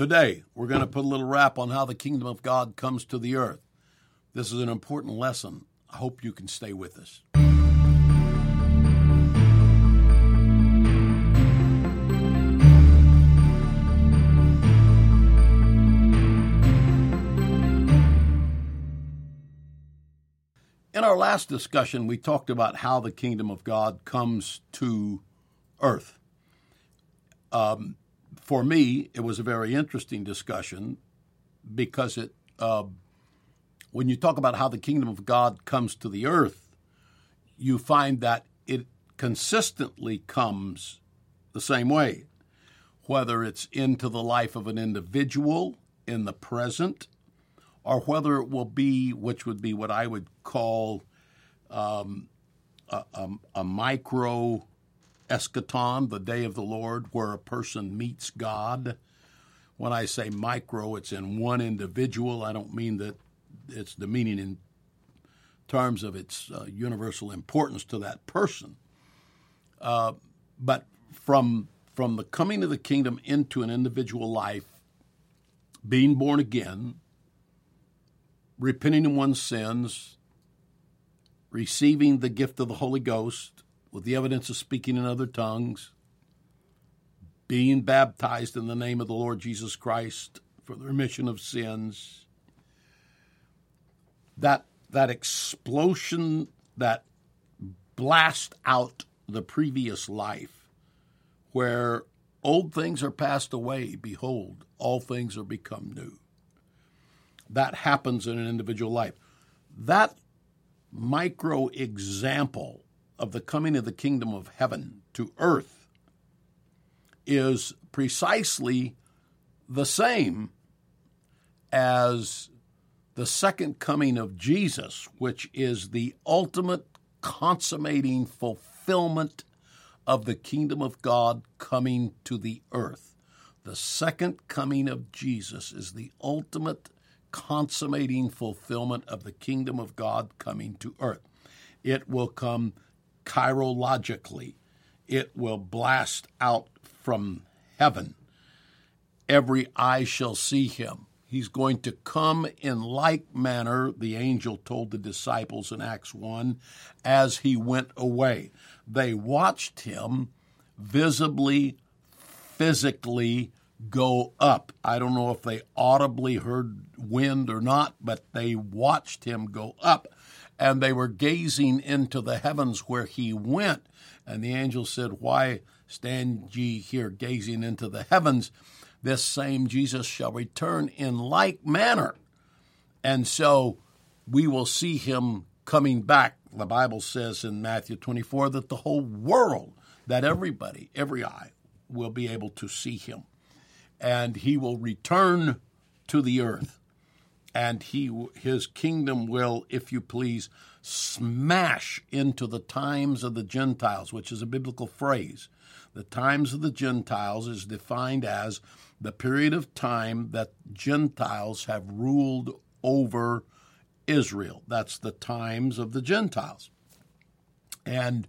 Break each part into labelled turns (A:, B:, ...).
A: Today, we're going to put a little wrap on how the kingdom of God comes to the earth. This is an important lesson. I hope you can stay with us. In our last discussion, we talked about how the kingdom of God comes to earth. Um, for me, it was a very interesting discussion because it, uh, when you talk about how the kingdom of God comes to the earth, you find that it consistently comes the same way, whether it's into the life of an individual in the present or whether it will be, which would be what I would call um, a, a, a, micro eschaton, the day of the Lord, where a person meets God. When I say micro, it's in one individual. I don't mean that it's the meaning in terms of its uh, universal importance to that person. Uh, but from from the coming of the kingdom into an individual life, being born again, repenting of one's sins, receiving the gift of the Holy Ghost with the evidence of speaking in other tongues, being baptized in the name of the Lord Jesus Christ for the remission of sins. That that explosion that blast out the previous life where old things are passed away behold all things are become new that happens in an individual life. That micro example of the coming of the kingdom of heaven to earth is precisely the same as the second coming of Jesus, which is the ultimate consummating fulfillment of the kingdom of God coming to the earth. The second coming of Jesus is the ultimate consummating fulfillment of the kingdom of God coming to earth. It will come kairologically, it will blast out from heaven. Every eye shall see him. He's going to come in like manner, the angel told the disciples in Acts 1, as he went away. They watched him visibly, physically, go up. I don't know if they audibly heard wind or not, but they watched him go up. And they were gazing into the heavens where he went. And the angel said, Why stand ye here gazing into the heavens? This same Jesus shall return in like manner. And so we will see him coming back. The Bible says in Matthew 24 that the whole world, that everybody, every eye, will be able to see him and he will return to the earth and he his kingdom will if you please smash into the times of the gentiles which is a biblical phrase. The times of the gentiles is defined as the period of time that gentiles have ruled over israel. That's the times of the gentiles. And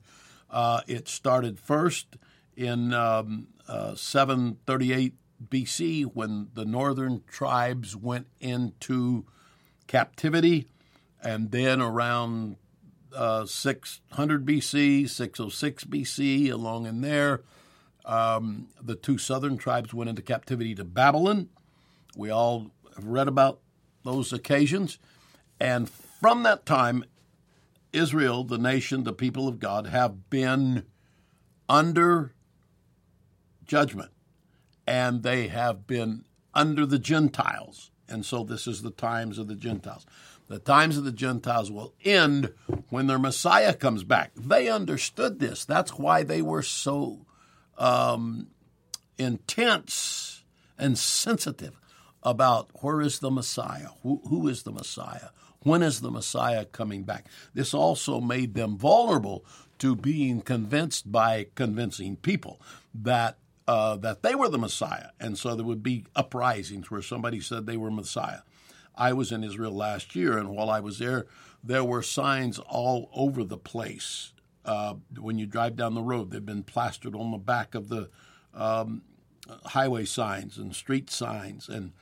A: uh, it started first in um, uh, 738 BC when the northern tribes went into captivity, and then around uh, 600 BC, 606 BC, along in there, um, the two southern tribes went into captivity to Babylon. We all have read about those occasions. And from that time, Israel, the nation, the people of God, have been under judgment and they have been under the Gentiles. And so this is the times of the Gentiles. The times of the Gentiles will end when their Messiah comes back. They understood this. That's why they were so um, intense and sensitive about where is the Messiah? Who, who is the Messiah? When is the Messiah coming back? This also made them vulnerable to being convinced by convincing people that uh, that they were the Messiah. And so there would be uprisings where somebody said they were Messiah. I was in Israel last year, and while I was there, there were signs all over the place. Uh, when you drive down the road, they've been plastered on the back of the um, highway signs and street signs and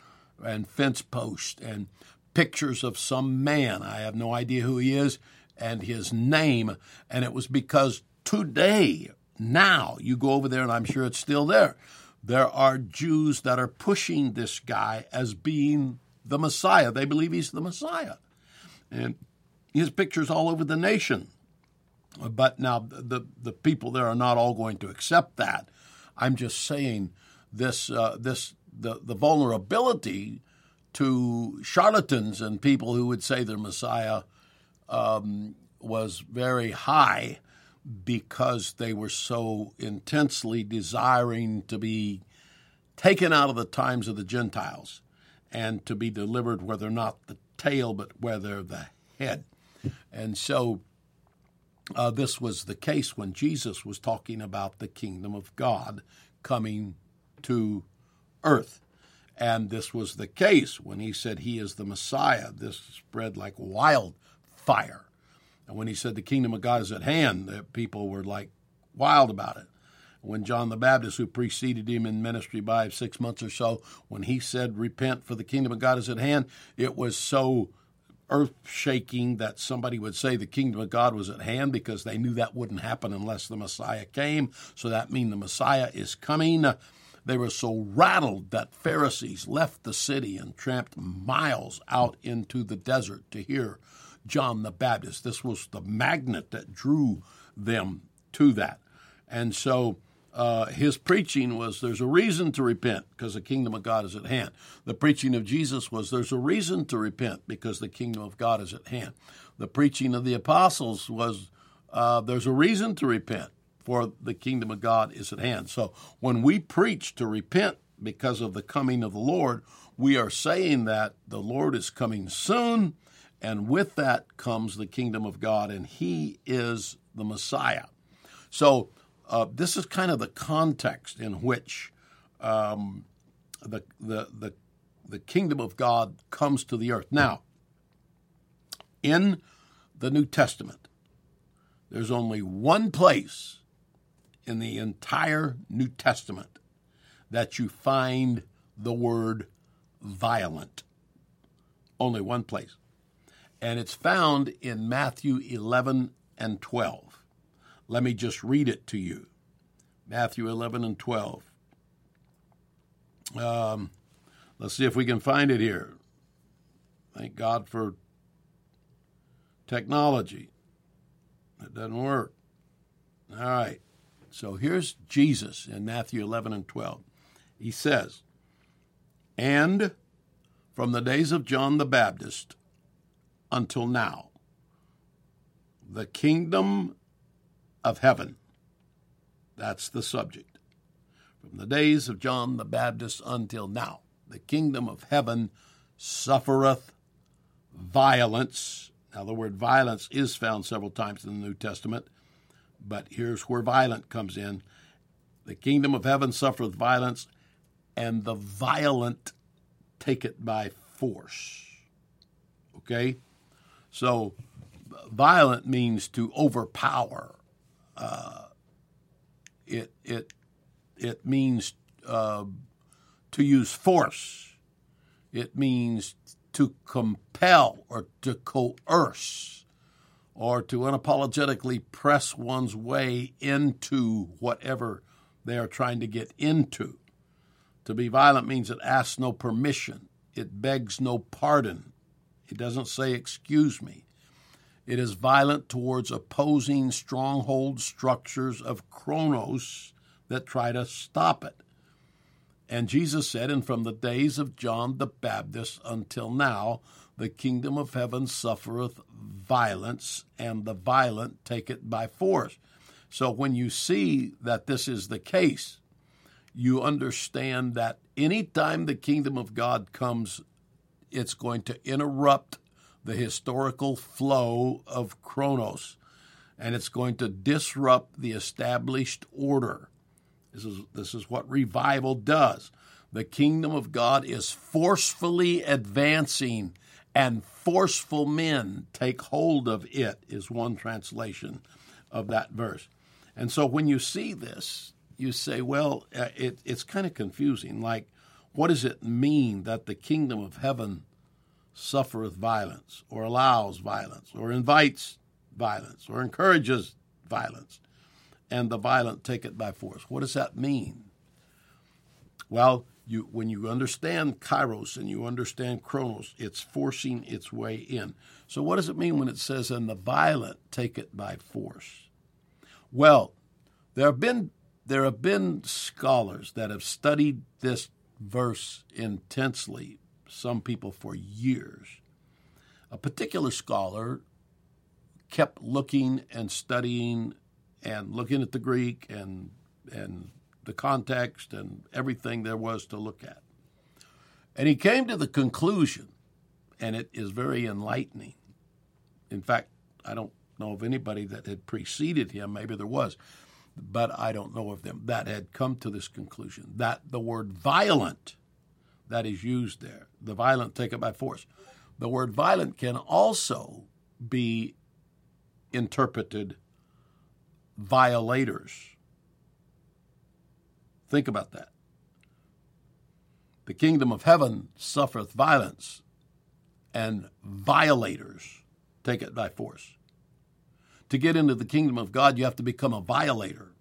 A: and fence posts and pictures of some man. I have no idea who he is and his name. And it was because today, now, you go over there and I'm sure it's still there. There are Jews that are pushing this guy as being the Messiah. They believe he's the Messiah. And his picture's all over the nation. But now the, the people there are not all going to accept that. I'm just saying this uh, this the, the vulnerability to charlatans and people who would say they're Messiah um, was very high because they were so intensely desiring to be taken out of the times of the Gentiles and to be delivered whether not the tail but whether the head. And so uh, this was the case when Jesus was talking about the kingdom of God coming to earth. And this was the case when he said he is the Messiah. This spread like wildfire. And when he said the kingdom of God is at hand, the people were like wild about it. When John the Baptist, who preceded him in ministry by six months or so, when he said, Repent, for the kingdom of God is at hand, it was so earth shaking that somebody would say the kingdom of God was at hand because they knew that wouldn't happen unless the Messiah came. So that means the Messiah is coming. They were so rattled that Pharisees left the city and tramped miles out into the desert to hear John the Baptist. This was the magnet that drew them to that. And so uh, his preaching was there's a reason to repent because the kingdom of God is at hand. The preaching of Jesus was there's a reason to repent because the kingdom of God is at hand. The preaching of the apostles was uh, there's a reason to repent for the kingdom of God is at hand. So when we preach to repent because of the coming of the Lord, we are saying that the Lord is coming soon, and with that comes the kingdom of God, and He is the Messiah. So uh, this is kind of the context in which um, the, the the the kingdom of God comes to the earth. Now, in the New Testament, there's only one place in the entire New Testament that you find the word violent. Only one place. And it's found in Matthew 11 and 12. Let me just read it to you. Matthew 11 and 12. Um, let's see if we can find it here. Thank God for technology. It doesn't work. All right. So here's Jesus in Matthew 11 and 12. He says, And from the days of John the Baptist until now, the kingdom of heaven, that's the subject. From the days of John the Baptist until now, the kingdom of heaven suffereth violence. Now, the word violence is found several times in the New Testament but here's where violent comes in. The kingdom of heaven suffereth violence, and the violent take it by force. Okay? So, violent means to overpower. Uh, it, it, it means uh, to use force. It means to compel or to coerce or to unapologetically press one's way into whatever they are trying to get into. To be violent means it asks no permission, it begs no pardon, it doesn't say, Excuse me. It is violent towards opposing stronghold structures of Chronos that try to stop it. And Jesus said, And from the days of John the Baptist until now, the kingdom of heaven suffereth violence, and the violent take it by force. So when you see that this is the case, you understand that anytime the kingdom of God comes, it's going to interrupt the historical flow of Chronos, and it's going to disrupt the established order. This is, this is what revival does. The kingdom of God is forcefully advancing and forceful men take hold of it, is one translation of that verse. And so when you see this, you say, well, uh, it, it's kind of confusing. Like, what does it mean that the kingdom of heaven suffereth violence, or allows violence, or invites violence, or encourages violence, and the violent take it by force? What does that mean? Well, you, when you understand kairos and you understand chronos, it's forcing its way in. So, what does it mean when it says, and the violent take it by force? Well, there have been there have been scholars that have studied this verse intensely, some people for years. A particular scholar kept looking and studying and looking at the Greek and and the context and everything there was to look at. And he came to the conclusion, and it is very enlightening. In fact, I don't know of anybody that had preceded him, maybe there was, but I don't know of them that had come to this conclusion that the word violent that is used there, the violent take it by force, the word violent can also be interpreted violators. Think about that. The kingdom of heaven suffereth violence, and violators take it by force. To get into the kingdom of God, you have to become a violator.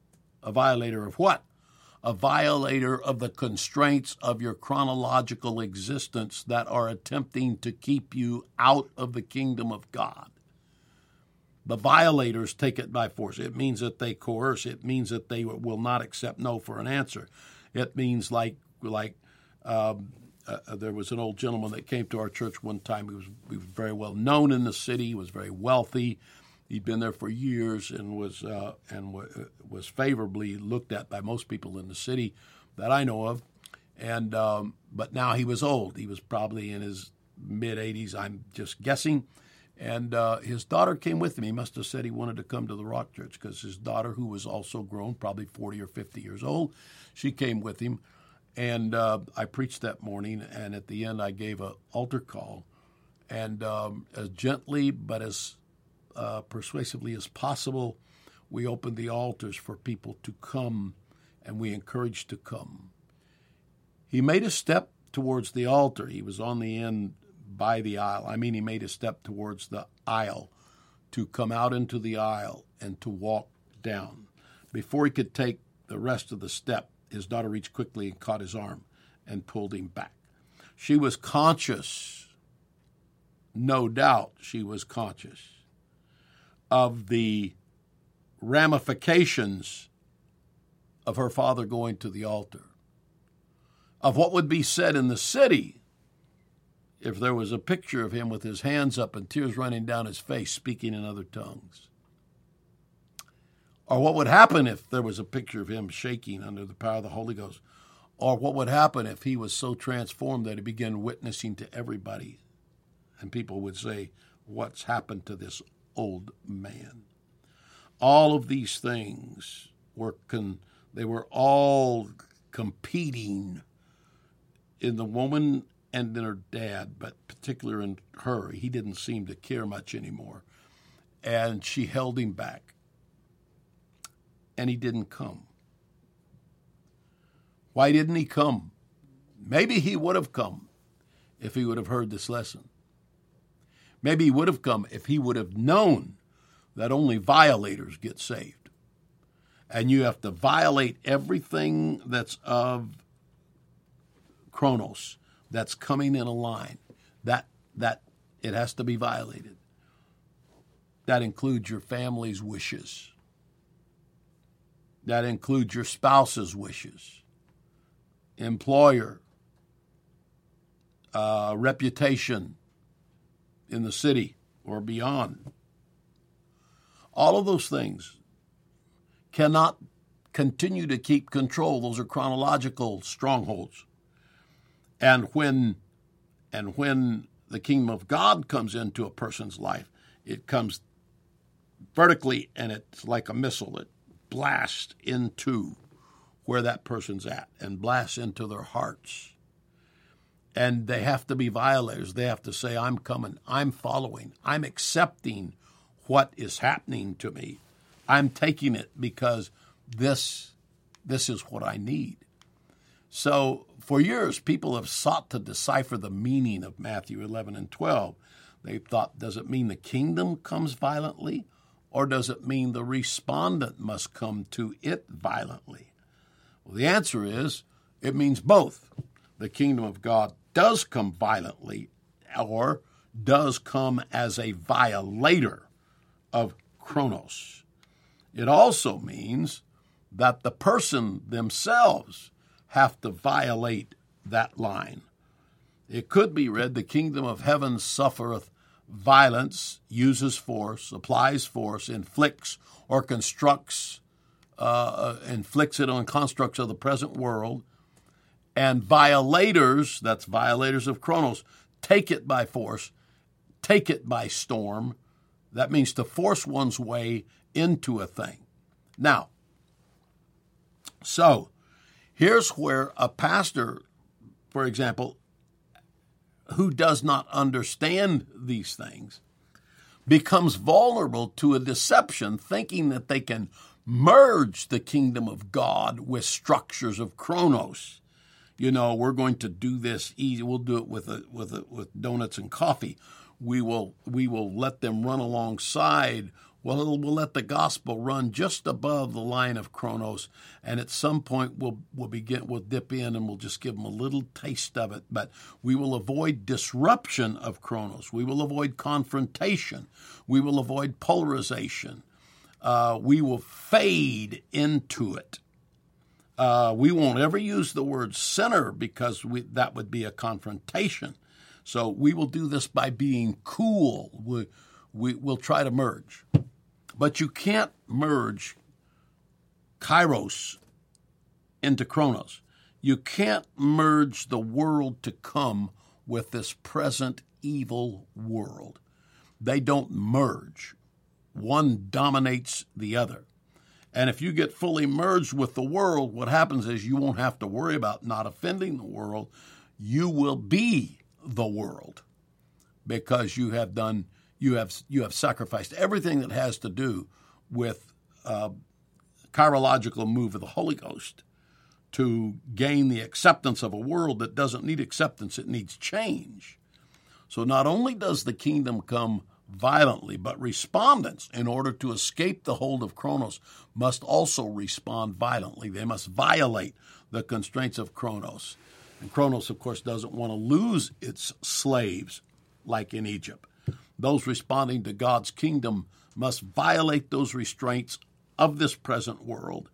A: A violator of what? A violator of the constraints of your chronological existence that are attempting to keep you out of the kingdom of God. The violators take it by force. It means that they coerce. It means that they will not accept no for an answer. It means like like um, uh, there was an old gentleman that came to our church one time. He was he was very well known in the city. He was very wealthy. He'd been there for years and was uh, and w- was favorably looked at by most people in the city that I know of. And um, but now he was old. He was probably in his mid 80s. I'm just guessing and uh, his daughter came with him. He must have said he wanted to come to the Rock Church because his daughter, who was also grown, probably 40 or 50 years old, she came with him. And uh, I preached that morning, and at the end, I gave an altar call. And um, as gently but as uh, persuasively as possible, we opened the altars for people to come, and we encouraged to come. He made a step towards the altar. He was on the end by the aisle. I mean, he made a step towards the aisle to come out into the aisle and to walk down. Before he could take the rest of the step, his daughter reached quickly and caught his arm and pulled him back. She was conscious, no doubt, she was conscious of the ramifications of her father going to the altar, of what would be said in the city if there was a picture of him with his hands up and tears running down his face, speaking in other tongues? Or what would happen if there was a picture of him shaking under the power of the Holy Ghost? Or what would happen if he was so transformed that he began witnessing to everybody? And people would say, What's happened to this old man? All of these things were con- they were all competing in the woman and in her dad, but particular in her, he didn't seem to care much anymore. And she held him back. And he didn't come. Why didn't he come? Maybe he would have come if he would have heard this lesson. Maybe he would have come if he would have known that only violators get saved. And you have to violate everything that's of Chronos that's coming in a line, that that it has to be violated. That includes your family's wishes. That includes your spouse's wishes, employer, uh, reputation in the city or beyond. All of those things cannot continue to keep control. Those are chronological strongholds. And when and when the kingdom of God comes into a person's life, it comes vertically and it's like a missile. It blasts into where that person's at and blasts into their hearts. And they have to be violators. They have to say, I'm coming, I'm following, I'm accepting what is happening to me. I'm taking it because this this is what I need. So, for years, people have sought to decipher the meaning of Matthew 11 and 12. They thought, does it mean the kingdom comes violently, or does it mean the respondent must come to it violently? Well, the answer is it means both. The kingdom of God does come violently, or does come as a violator of Chronos. It also means that the person themselves have to violate that line. It could be read the kingdom of heaven suffereth violence, uses force, applies force, inflicts or constructs, uh, uh, inflicts it on constructs of the present world, and violators, that's violators of Chronos, take it by force, take it by storm. That means to force one's way into a thing. Now, so here's where a pastor, for example, who does not understand these things becomes vulnerable to a deception, thinking that they can merge the kingdom of God with structures of Chronos. You know, we're going to do this easy. We'll do it with a, with a, with donuts and coffee. We will we will let them run alongside well, we'll let the gospel run just above the line of Chronos, and at some point we'll we'll begin we'll dip in and we'll just give them a little taste of it. But we will avoid disruption of Chronos. We will avoid confrontation. We will avoid polarization. Uh, we will fade into it. Uh, we won't ever use the word sinner because we, that would be a confrontation. So we will do this by being cool. We, we, will try to merge. But you can't merge Kairos into Chronos. You can't merge the world to come with this present evil world. They don't merge. One dominates the other. And if you get fully merged with the world, what happens is you won't have to worry about not offending the world. You will be the world because you have done you have you have sacrificed everything that has to do with uh, kairological move of the Holy Ghost to gain the acceptance of a world that doesn't need acceptance; it needs change. So not only does the kingdom come violently, but respondents, in order to escape the hold of Chronos, must also respond violently. They must violate the constraints of Chronos. And Chronos, of course, doesn't want to lose its slaves like in Egypt those responding to God's kingdom must violate those restraints of this present world,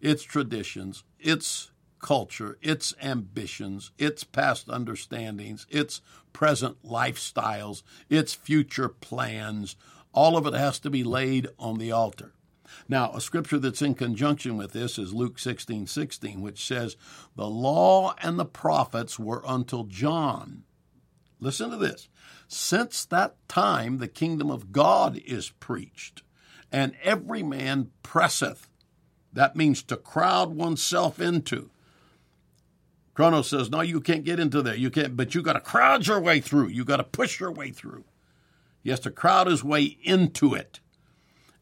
A: its traditions, its culture, its ambitions, its past understandings, its present lifestyles, its future plans. All of it has to be laid on the altar. Now, a scripture that's in conjunction with this is Luke 16 16, which says, The law and the prophets were until John. Listen to this. Since that time, the kingdom of God is preached, and every man presseth. That means to crowd oneself into. Chronos says, No, you can't get into there. You can't, but you got to crowd your way through. You got to push your way through. He has to crowd his way into it.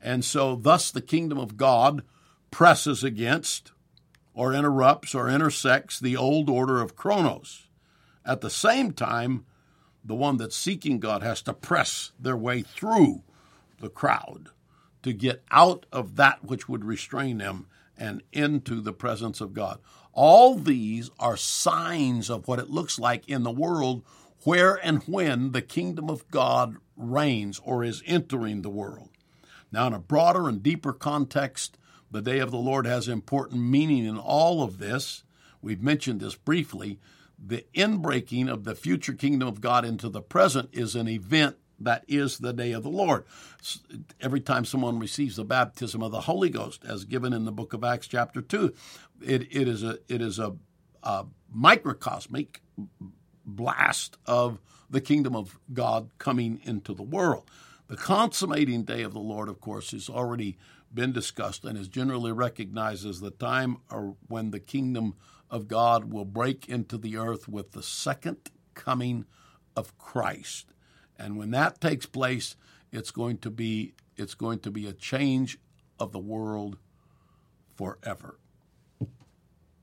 A: And so, thus, the kingdom of God presses against, or interrupts, or intersects the old order of Chronos. At the same time, the one that's seeking God has to press their way through the crowd to get out of that which would restrain them and into the presence of God. All these are signs of what it looks like in the world where and when the kingdom of God reigns or is entering the world. Now, in a broader and deeper context, the day of the Lord has important meaning in all of this. We've mentioned this briefly, the inbreaking of the future kingdom of God into the present is an event that is the day of the Lord. Every time someone receives the baptism of the Holy Ghost, as given in the book of Acts, chapter 2, it, it is, a, it is a, a microcosmic blast of the kingdom of God coming into the world. The consummating day of the Lord, of course, has already been discussed and is generally recognized as the time when the kingdom of God will break into the earth with the second coming of Christ. And when that takes place, it's going to be it's going to be a change of the world forever.